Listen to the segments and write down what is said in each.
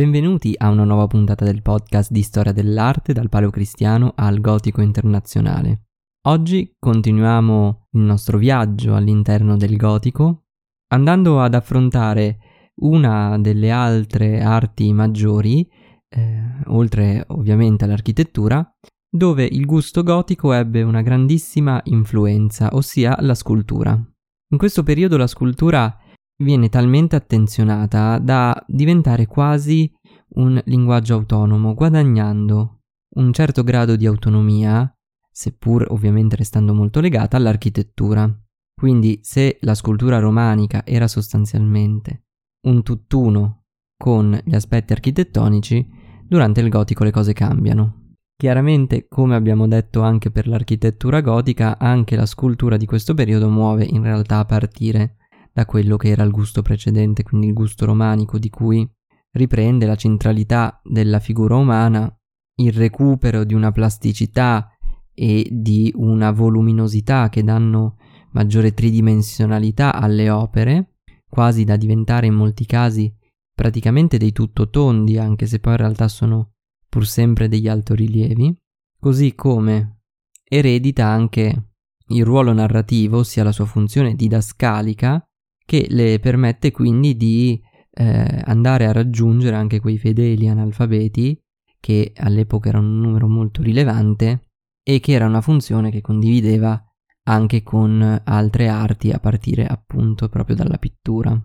Benvenuti a una nuova puntata del podcast di storia dell'arte dal paleocristiano al gotico internazionale. Oggi continuiamo il nostro viaggio all'interno del gotico andando ad affrontare una delle altre arti maggiori, eh, oltre ovviamente all'architettura, dove il gusto gotico ebbe una grandissima influenza, ossia la scultura. In questo periodo la scultura viene talmente attenzionata da diventare quasi un linguaggio autonomo, guadagnando un certo grado di autonomia, seppur ovviamente restando molto legata all'architettura. Quindi se la scultura romanica era sostanzialmente un tutt'uno con gli aspetti architettonici, durante il gotico le cose cambiano. Chiaramente, come abbiamo detto anche per l'architettura gotica, anche la scultura di questo periodo muove in realtà a partire da quello che era il gusto precedente, quindi il gusto romanico, di cui riprende la centralità della figura umana, il recupero di una plasticità e di una voluminosità che danno maggiore tridimensionalità alle opere, quasi da diventare in molti casi praticamente dei tutto tondi, anche se poi in realtà sono pur sempre degli altorilievi, così come eredita anche il ruolo narrativo, ossia la sua funzione didascalica, che le permette quindi di eh, andare a raggiungere anche quei fedeli analfabeti, che all'epoca erano un numero molto rilevante, e che era una funzione che condivideva anche con altre arti a partire appunto proprio dalla pittura.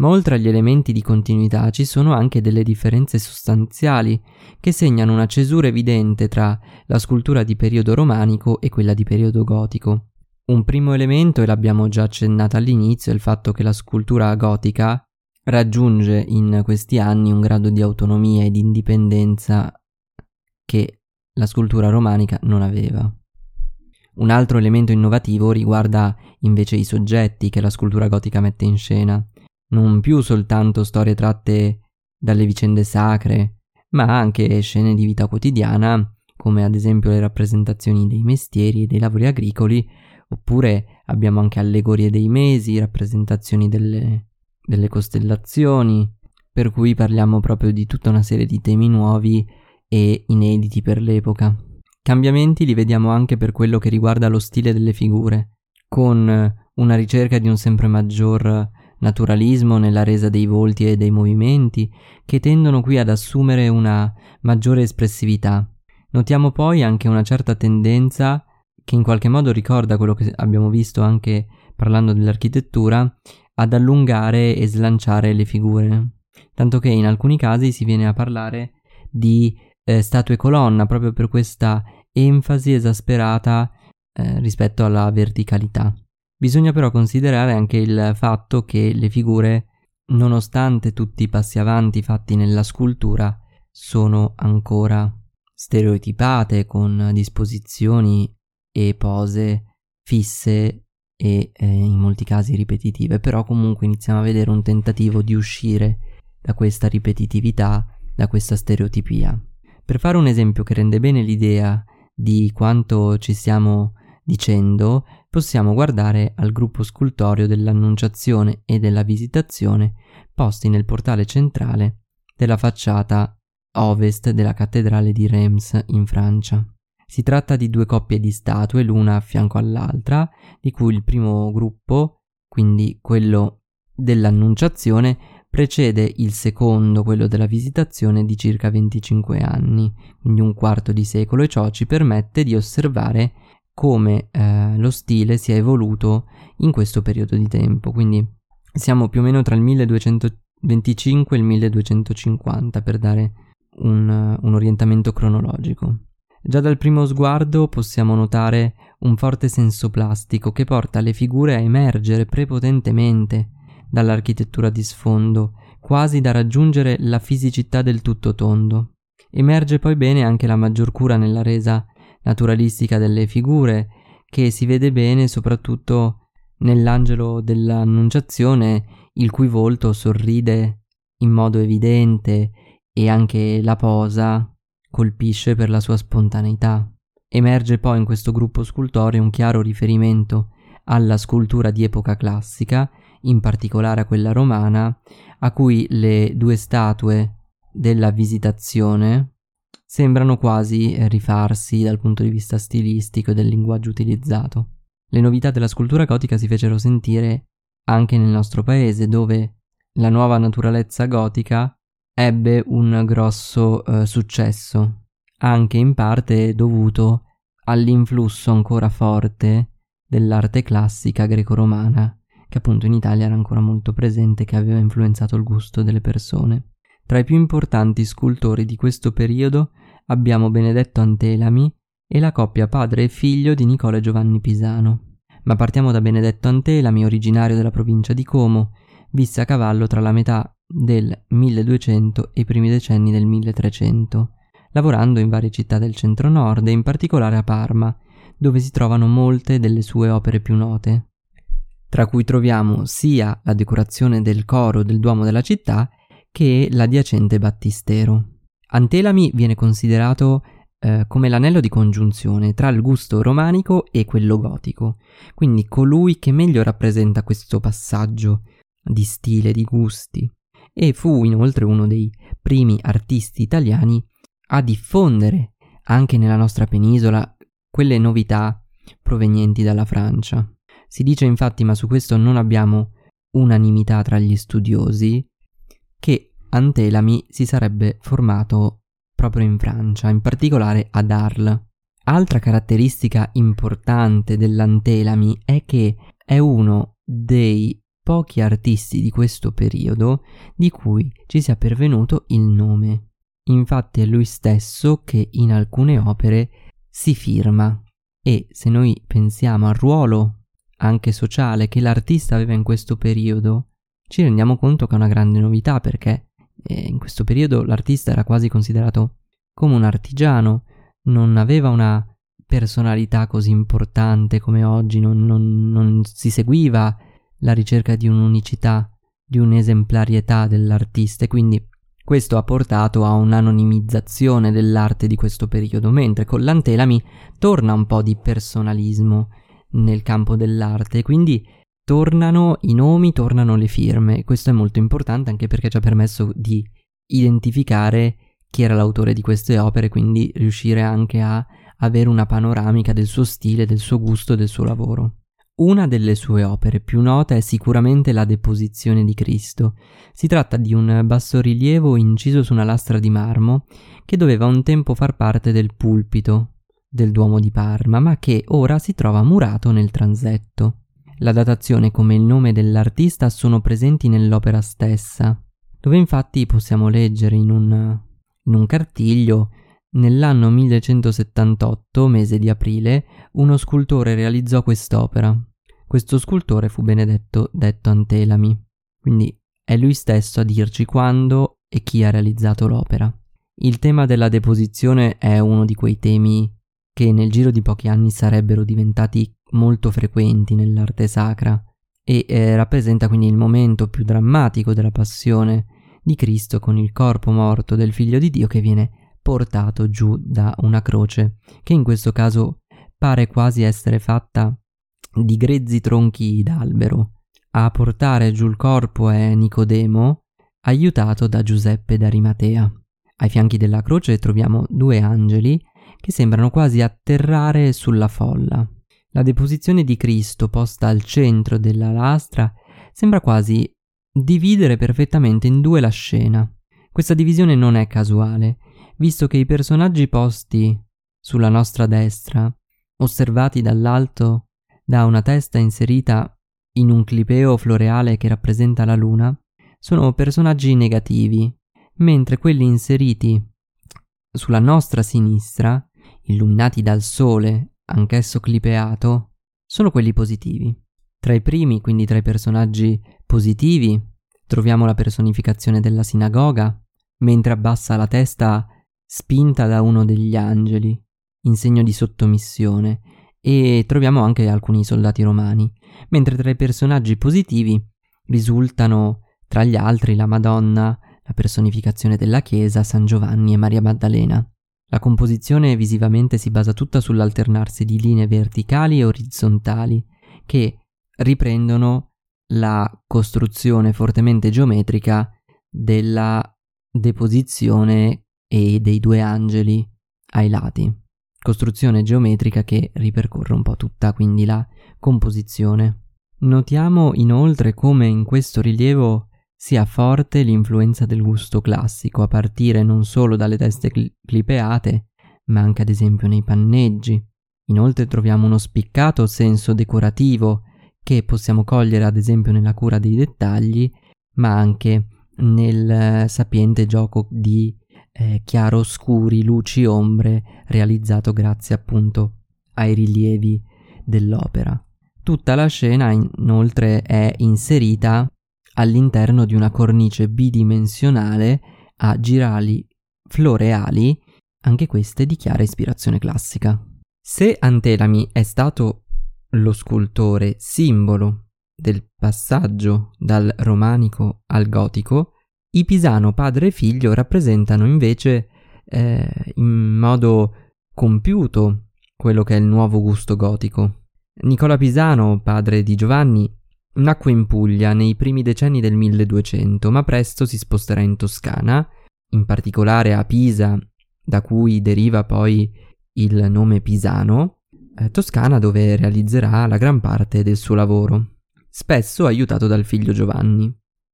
Ma oltre agli elementi di continuità ci sono anche delle differenze sostanziali che segnano una cesura evidente tra la scultura di periodo romanico e quella di periodo gotico. Un primo elemento, e l'abbiamo già accennato all'inizio, è il fatto che la scultura gotica raggiunge in questi anni un grado di autonomia e di indipendenza che la scultura romanica non aveva. Un altro elemento innovativo riguarda invece i soggetti che la scultura gotica mette in scena non più soltanto storie tratte dalle vicende sacre, ma anche scene di vita quotidiana, come ad esempio le rappresentazioni dei mestieri e dei lavori agricoli, oppure abbiamo anche allegorie dei mesi, rappresentazioni delle, delle costellazioni, per cui parliamo proprio di tutta una serie di temi nuovi e inediti per l'epoca. Cambiamenti li vediamo anche per quello che riguarda lo stile delle figure, con una ricerca di un sempre maggior naturalismo nella resa dei volti e dei movimenti, che tendono qui ad assumere una maggiore espressività. Notiamo poi anche una certa tendenza che in qualche modo ricorda quello che abbiamo visto anche parlando dell'architettura, ad allungare e slanciare le figure, tanto che in alcuni casi si viene a parlare di eh, statue colonna proprio per questa enfasi esasperata eh, rispetto alla verticalità. Bisogna però considerare anche il fatto che le figure, nonostante tutti i passi avanti fatti nella scultura, sono ancora stereotipate con disposizioni e pose fisse e eh, in molti casi ripetitive, però comunque iniziamo a vedere un tentativo di uscire da questa ripetitività, da questa stereotipia. Per fare un esempio che rende bene l'idea di quanto ci stiamo dicendo, possiamo guardare al gruppo scultorio dell'Annunciazione e della Visitazione posti nel portale centrale della facciata ovest della cattedrale di Reims in Francia. Si tratta di due coppie di statue, l'una a fianco all'altra, di cui il primo gruppo, quindi quello dell'Annunciazione, precede il secondo, quello della Visitazione, di circa 25 anni, quindi un quarto di secolo, e ciò ci permette di osservare come eh, lo stile si è evoluto in questo periodo di tempo. Quindi siamo più o meno tra il 1225 e il 1250 per dare un, un orientamento cronologico. Già dal primo sguardo possiamo notare un forte senso plastico che porta le figure a emergere prepotentemente dall'architettura di sfondo, quasi da raggiungere la fisicità del tutto tondo. Emerge poi bene anche la maggior cura nella resa naturalistica delle figure, che si vede bene soprattutto nell'angelo dell'Annunciazione, il cui volto sorride in modo evidente e anche la posa colpisce per la sua spontaneità. Emerge poi in questo gruppo scultoreo un chiaro riferimento alla scultura di epoca classica, in particolare a quella romana, a cui le due statue della visitazione sembrano quasi rifarsi dal punto di vista stilistico e del linguaggio utilizzato. Le novità della scultura gotica si fecero sentire anche nel nostro paese, dove la nuova naturalezza gotica ebbe un grosso eh, successo, anche in parte dovuto all'influsso ancora forte dell'arte classica greco-romana, che appunto in Italia era ancora molto presente e che aveva influenzato il gusto delle persone. Tra i più importanti scultori di questo periodo abbiamo Benedetto Antelami e la coppia padre e figlio di Nicola e Giovanni Pisano. Ma partiamo da Benedetto Antelami, originario della provincia di Como, visse a cavallo tra la metà del 1200 e i primi decenni del 1300, lavorando in varie città del centro-nord e in particolare a Parma, dove si trovano molte delle sue opere più note, tra cui troviamo sia la decorazione del coro del Duomo della città che l'adiacente battistero. Antelami viene considerato eh, come l'anello di congiunzione tra il gusto romanico e quello gotico, quindi colui che meglio rappresenta questo passaggio di stile, di gusti, e fu inoltre uno dei primi artisti italiani a diffondere anche nella nostra penisola quelle novità provenienti dalla Francia. Si dice infatti, ma su questo non abbiamo unanimità tra gli studiosi, che Antelami si sarebbe formato proprio in Francia, in particolare ad Arles. Altra caratteristica importante dell'Antelami è che è uno dei pochi artisti di questo periodo di cui ci sia pervenuto il nome. Infatti è lui stesso che in alcune opere si firma e se noi pensiamo al ruolo anche sociale che l'artista aveva in questo periodo, ci rendiamo conto che è una grande novità perché e in questo periodo l'artista era quasi considerato come un artigiano, non aveva una personalità così importante come oggi, non, non, non si seguiva la ricerca di un'unicità, di un'esemplarietà dell'artista e quindi questo ha portato a un'anonimizzazione dell'arte di questo periodo, mentre con l'Antelami torna un po' di personalismo nel campo dell'arte, quindi tornano i nomi, tornano le firme. Questo è molto importante anche perché ci ha permesso di identificare chi era l'autore di queste opere, quindi riuscire anche a avere una panoramica del suo stile, del suo gusto, del suo lavoro. Una delle sue opere più note è sicuramente la Deposizione di Cristo. Si tratta di un bassorilievo inciso su una lastra di marmo che doveva un tempo far parte del pulpito del Duomo di Parma, ma che ora si trova murato nel transetto. La datazione come il nome dell'artista sono presenti nell'opera stessa, dove infatti possiamo leggere in un, in un cartiglio Nell'anno 1178, mese di aprile, uno scultore realizzò quest'opera. Questo scultore fu Benedetto detto Antelami, quindi è lui stesso a dirci quando e chi ha realizzato l'opera. Il tema della deposizione è uno di quei temi che nel giro di pochi anni sarebbero diventati molto frequenti nell'arte sacra e eh, rappresenta quindi il momento più drammatico della passione di Cristo con il corpo morto del figlio di Dio che viene portato giù da una croce, che in questo caso pare quasi essere fatta di grezzi tronchi d'albero. A portare giù il corpo è Nicodemo, aiutato da Giuseppe d'Arimatea. Ai fianchi della croce troviamo due angeli che sembrano quasi atterrare sulla folla. La deposizione di Cristo posta al centro della lastra sembra quasi dividere perfettamente in due la scena. Questa divisione non è casuale, visto che i personaggi posti sulla nostra destra, osservati dall'alto da una testa inserita in un clipeo floreale che rappresenta la luna, sono personaggi negativi, mentre quelli inseriti sulla nostra sinistra, illuminati dal sole anch'esso clipeato, sono quelli positivi. Tra i primi, quindi tra i personaggi positivi, troviamo la personificazione della sinagoga, mentre abbassa la testa spinta da uno degli angeli, in segno di sottomissione, e troviamo anche alcuni soldati romani, mentre tra i personaggi positivi risultano tra gli altri la Madonna, la personificazione della Chiesa, San Giovanni e Maria Maddalena. La composizione visivamente si basa tutta sull'alternarsi di linee verticali e orizzontali che riprendono la costruzione fortemente geometrica della deposizione e dei due angeli ai lati. Costruzione geometrica che ripercorre un po' tutta quindi la composizione. Notiamo inoltre come in questo rilievo sia forte l'influenza del gusto classico, a partire non solo dalle teste cl- clipeate, ma anche ad esempio nei panneggi. Inoltre troviamo uno spiccato senso decorativo che possiamo cogliere ad esempio nella cura dei dettagli, ma anche nel sapiente gioco di eh, chiaroscuri, luci, ombre, realizzato grazie appunto ai rilievi dell'opera. Tutta la scena inoltre è inserita all'interno di una cornice bidimensionale a girali floreali, anche queste di chiara ispirazione classica. Se Antelami è stato lo scultore simbolo del passaggio dal romanico al gotico, i Pisano padre e figlio rappresentano invece eh, in modo compiuto quello che è il nuovo gusto gotico. Nicola Pisano, padre di Giovanni, nacque in Puglia nei primi decenni del 1200, ma presto si sposterà in Toscana, in particolare a Pisa, da cui deriva poi il nome Pisano, eh, Toscana dove realizzerà la gran parte del suo lavoro, spesso aiutato dal figlio Giovanni.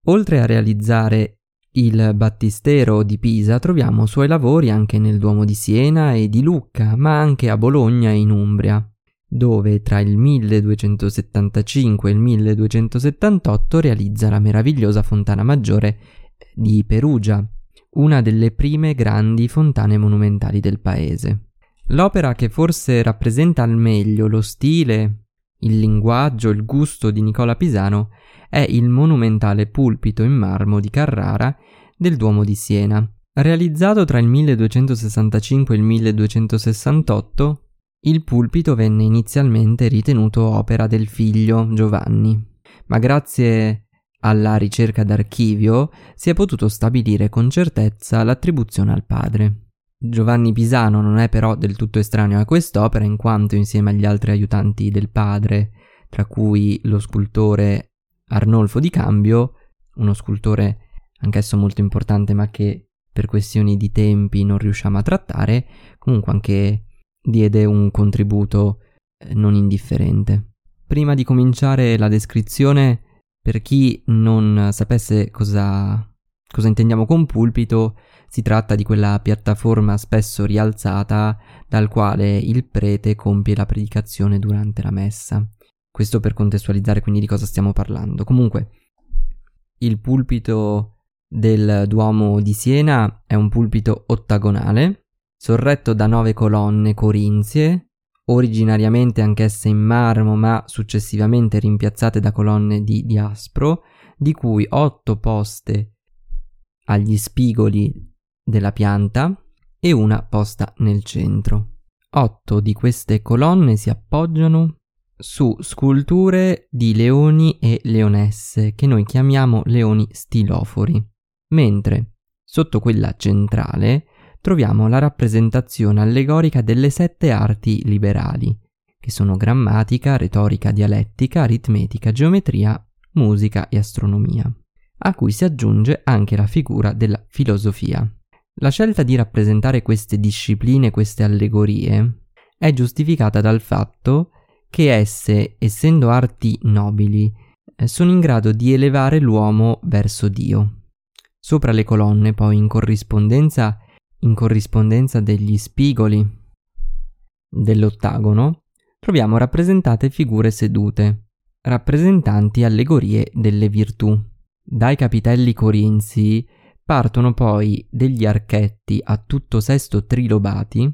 Oltre a realizzare il battistero di Pisa troviamo suoi lavori anche nel Duomo di Siena e di Lucca, ma anche a Bologna e in Umbria, dove tra il 1275 e il 1278 realizza la meravigliosa fontana maggiore di Perugia, una delle prime grandi fontane monumentali del paese. L'opera che forse rappresenta al meglio lo stile, il linguaggio, il gusto di Nicola Pisano è il monumentale pulpito in marmo di Carrara del Duomo di Siena. Realizzato tra il 1265 e il 1268, il pulpito venne inizialmente ritenuto opera del figlio Giovanni, ma grazie alla ricerca d'archivio si è potuto stabilire con certezza l'attribuzione al padre. Giovanni Pisano non è però del tutto estraneo a quest'opera in quanto insieme agli altri aiutanti del padre, tra cui lo scultore Arnolfo di Cambio, uno scultore anch'esso molto importante ma che per questioni di tempi non riusciamo a trattare, comunque anche diede un contributo eh, non indifferente. Prima di cominciare la descrizione, per chi non sapesse cosa, cosa intendiamo con pulpito, si tratta di quella piattaforma spesso rialzata dal quale il prete compie la predicazione durante la messa. Questo per contestualizzare quindi di cosa stiamo parlando. Comunque, il pulpito del Duomo di Siena è un pulpito ottagonale, sorretto da nove colonne corinzie, originariamente anch'esse in marmo ma successivamente rimpiazzate da colonne di diaspro, di cui otto poste agli spigoli della pianta e una posta nel centro. Otto di queste colonne si appoggiano su sculture di leoni e leonesse che noi chiamiamo leoni stilofori, mentre sotto quella centrale troviamo la rappresentazione allegorica delle sette arti liberali, che sono grammatica, retorica, dialettica, aritmetica, geometria, musica e astronomia, a cui si aggiunge anche la figura della filosofia. La scelta di rappresentare queste discipline, queste allegorie, è giustificata dal fatto che esse, essendo arti nobili, eh, sono in grado di elevare l'uomo verso Dio. Sopra le colonne, poi, in corrispondenza, in corrispondenza degli spigoli dell'ottagono, troviamo rappresentate figure sedute, rappresentanti allegorie delle virtù. Dai capitelli corinzi partono poi degli archetti a tutto sesto trilobati,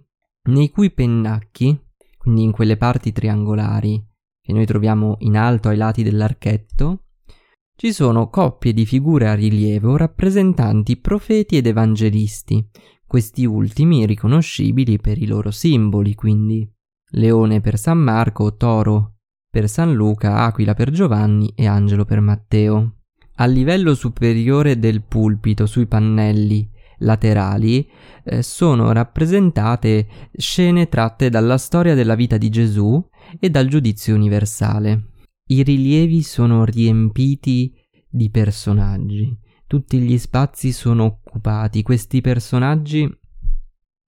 nei cui pennacchi quindi in quelle parti triangolari che noi troviamo in alto ai lati dell'archetto, ci sono coppie di figure a rilievo rappresentanti profeti ed evangelisti, questi ultimi riconoscibili per i loro simboli, quindi leone per San Marco, toro per San Luca, aquila per Giovanni e angelo per Matteo. A livello superiore del pulpito, sui pannelli laterali eh, sono rappresentate scene tratte dalla storia della vita di Gesù e dal giudizio universale. I rilievi sono riempiti di personaggi. tutti gli spazi sono occupati. Questi personaggi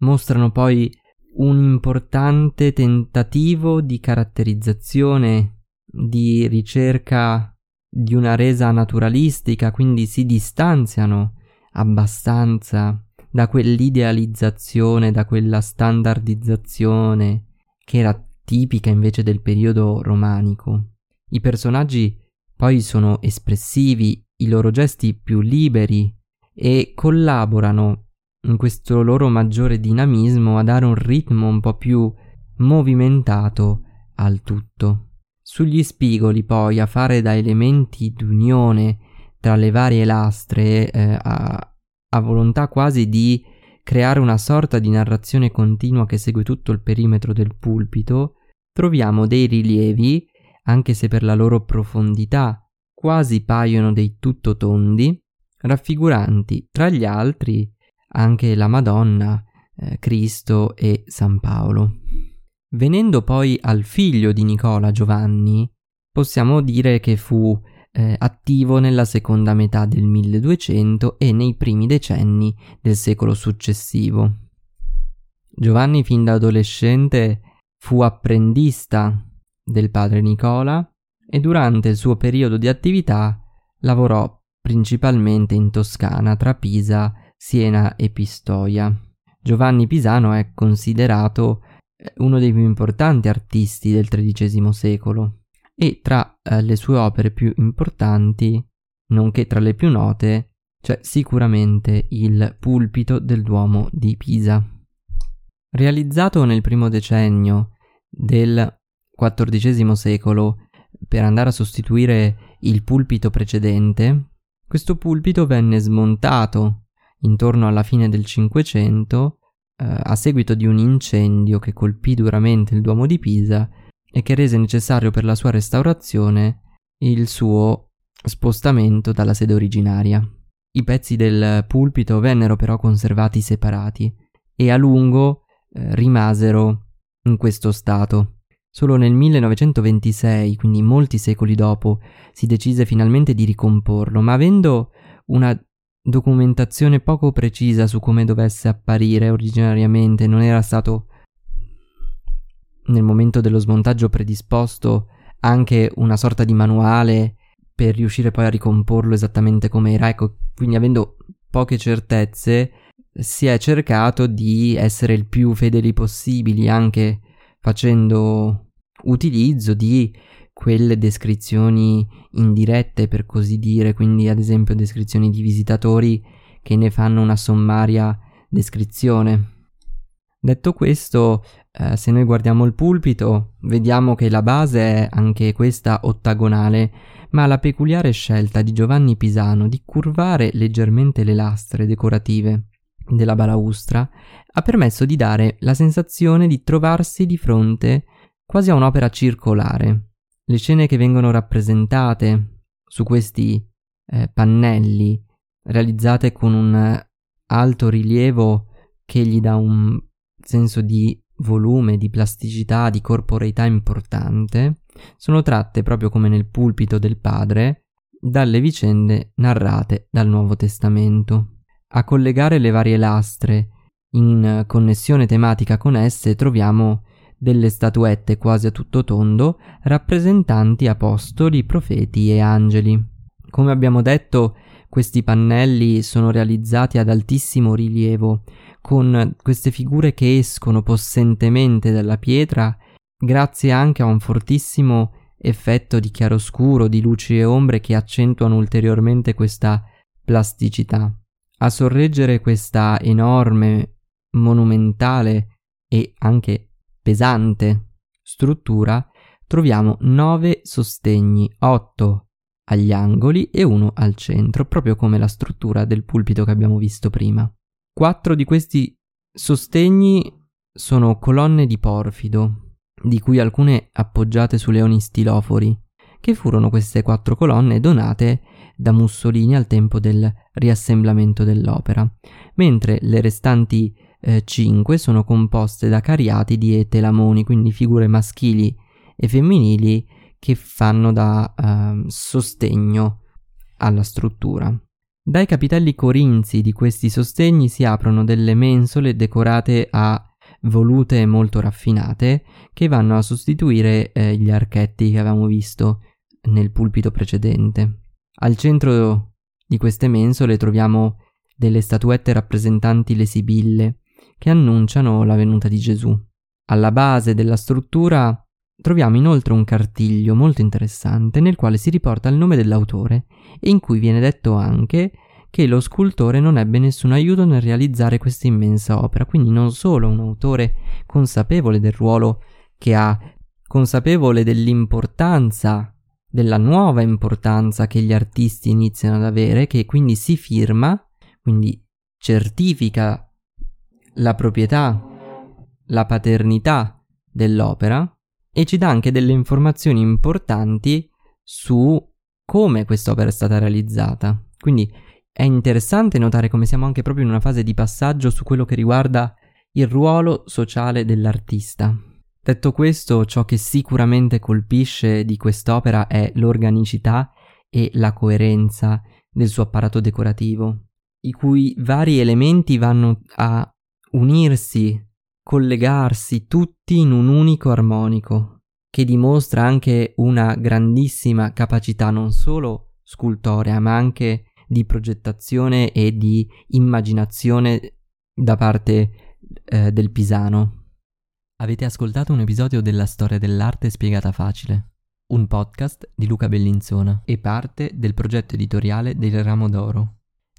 mostrano poi un importante tentativo di caratterizzazione, di ricerca di una resa naturalistica, quindi si distanziano abbastanza da quell'idealizzazione, da quella standardizzazione che era tipica invece del periodo romanico. I personaggi poi sono espressivi, i loro gesti più liberi e collaborano in questo loro maggiore dinamismo a dare un ritmo un po' più movimentato al tutto. Sugli spigoli poi a fare da elementi d'unione tra le varie lastre eh, a, a volontà quasi di creare una sorta di narrazione continua che segue tutto il perimetro del pulpito, troviamo dei rilievi, anche se per la loro profondità quasi paiono dei tutto tondi, raffiguranti tra gli altri anche la Madonna, eh, Cristo e San Paolo. Venendo poi al figlio di Nicola Giovanni, possiamo dire che fu eh, attivo nella seconda metà del 1200 e nei primi decenni del secolo successivo. Giovanni fin da adolescente fu apprendista del padre Nicola e durante il suo periodo di attività lavorò principalmente in Toscana tra Pisa, Siena e Pistoia. Giovanni Pisano è considerato uno dei più importanti artisti del XIII secolo e tra eh, le sue opere più importanti, nonché tra le più note, c'è sicuramente il pulpito del Duomo di Pisa. Realizzato nel primo decennio del XIV secolo per andare a sostituire il pulpito precedente, questo pulpito venne smontato intorno alla fine del Cinquecento a seguito di un incendio che colpì duramente il Duomo di Pisa e che rese necessario per la sua restaurazione il suo spostamento dalla sede originaria. I pezzi del pulpito vennero però conservati separati e a lungo eh, rimasero in questo stato. Solo nel 1926, quindi molti secoli dopo, si decise finalmente di ricomporlo, ma avendo una documentazione poco precisa su come dovesse apparire originariamente, non era stato nel momento dello smontaggio predisposto anche una sorta di manuale per riuscire poi a ricomporlo esattamente come era. Ecco, quindi avendo poche certezze si è cercato di essere il più fedeli possibili, anche facendo utilizzo di quelle descrizioni indirette per così dire, quindi ad esempio descrizioni di visitatori che ne fanno una sommaria descrizione. Detto questo, eh, se noi guardiamo il pulpito, vediamo che la base è anche questa ottagonale, ma la peculiare scelta di Giovanni Pisano di curvare leggermente le lastre decorative della balaustra ha permesso di dare la sensazione di trovarsi di fronte quasi a un'opera circolare. Le scene che vengono rappresentate su questi eh, pannelli, realizzate con un alto rilievo che gli dà un senso di volume, di plasticità, di corporeità importante, sono tratte proprio come nel pulpito del padre dalle vicende narrate dal Nuovo Testamento. A collegare le varie lastre in connessione tematica con esse troviamo delle statuette quasi a tutto tondo rappresentanti apostoli, profeti e angeli. Come abbiamo detto, questi pannelli sono realizzati ad altissimo rilievo con queste figure che escono possentemente dalla pietra, grazie anche a un fortissimo effetto di chiaroscuro, di luci e ombre che accentuano ulteriormente questa plasticità. A sorreggere questa enorme, monumentale e anche pesante struttura troviamo nove sostegni, otto agli angoli e uno al centro, proprio come la struttura del pulpito che abbiamo visto prima. Quattro di questi sostegni sono colonne di porfido, di cui alcune appoggiate su leoni stilofori, che furono queste quattro colonne donate da Mussolini al tempo del riassemblamento dell'opera, mentre le restanti eh, cinque sono composte da cariatidi e telamoni, quindi figure maschili e femminili che fanno da eh, sostegno alla struttura. Dai capitelli corinzi di questi sostegni si aprono delle mensole decorate a volute molto raffinate che vanno a sostituire eh, gli archetti che avevamo visto nel pulpito precedente. Al centro di queste mensole troviamo delle statuette rappresentanti le sibille che annunciano la venuta di Gesù. Alla base della struttura troviamo inoltre un cartiglio molto interessante nel quale si riporta il nome dell'autore e in cui viene detto anche che lo scultore non ebbe nessun aiuto nel realizzare questa immensa opera, quindi non solo un autore consapevole del ruolo che ha, consapevole dell'importanza, della nuova importanza che gli artisti iniziano ad avere, che quindi si firma, quindi certifica la proprietà, la paternità dell'opera e ci dà anche delle informazioni importanti su come quest'opera è stata realizzata. Quindi è interessante notare come siamo anche proprio in una fase di passaggio su quello che riguarda il ruolo sociale dell'artista. Detto questo, ciò che sicuramente colpisce di quest'opera è l'organicità e la coerenza del suo apparato decorativo, i cui vari elementi vanno a unirsi, collegarsi tutti in un unico armonico, che dimostra anche una grandissima capacità non solo scultorea, ma anche di progettazione e di immaginazione da parte eh, del Pisano. Avete ascoltato un episodio della storia dell'arte spiegata facile, un podcast di Luca Bellinzona e parte del progetto editoriale del Ramo d'Oro.